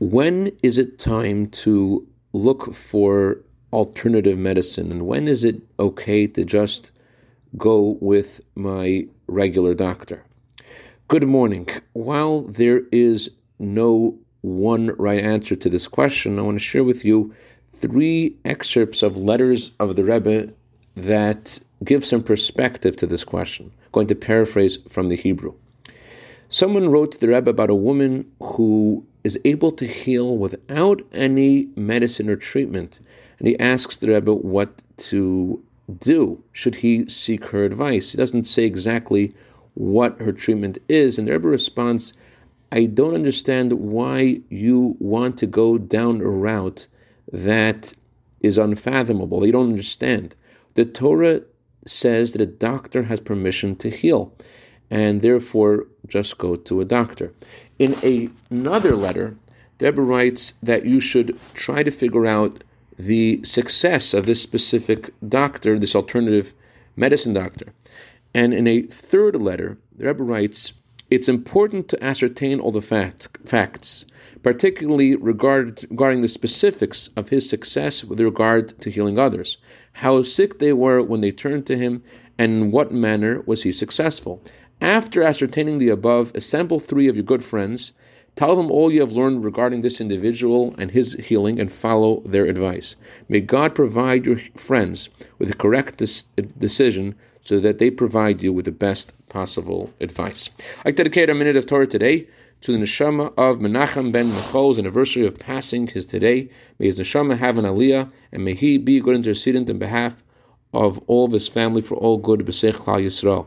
when is it time to look for alternative medicine, and when is it okay to just go with my regular doctor? Good morning. While there is no one right answer to this question, I want to share with you three excerpts of letters of the Rebbe that give some perspective to this question. I'm going to paraphrase from the Hebrew. Someone wrote to the Rebbe about a woman who is able to heal without any medicine or treatment, and he asks the Rebbe what to do. Should he seek her advice? He doesn't say exactly what her treatment is, and the Rebbe responds, I don't understand why you want to go down a route that is unfathomable. You don't understand. The Torah says that a doctor has permission to heal, and therefore just go to a doctor. In a, another letter, the Rebbe writes that you should try to figure out the success of this specific doctor, this alternative medicine doctor. And in a third letter, the Rebbe writes, it's important to ascertain all the fact, facts, particularly regard, regarding the specifics of his success with regard to healing others, how sick they were when they turned to him, and in what manner was he successful. After ascertaining the above, assemble three of your good friends, tell them all you have learned regarding this individual and his healing, and follow their advice. May God provide your friends with the correct decision so that they provide you with the best possible advice. I dedicate a minute of Torah today to the neshama of Menachem ben Michol's anniversary of passing his today. May his neshama have an aliyah, and may he be a good intercedent in behalf of all of his family for all good. B'seich Klal Yisrael.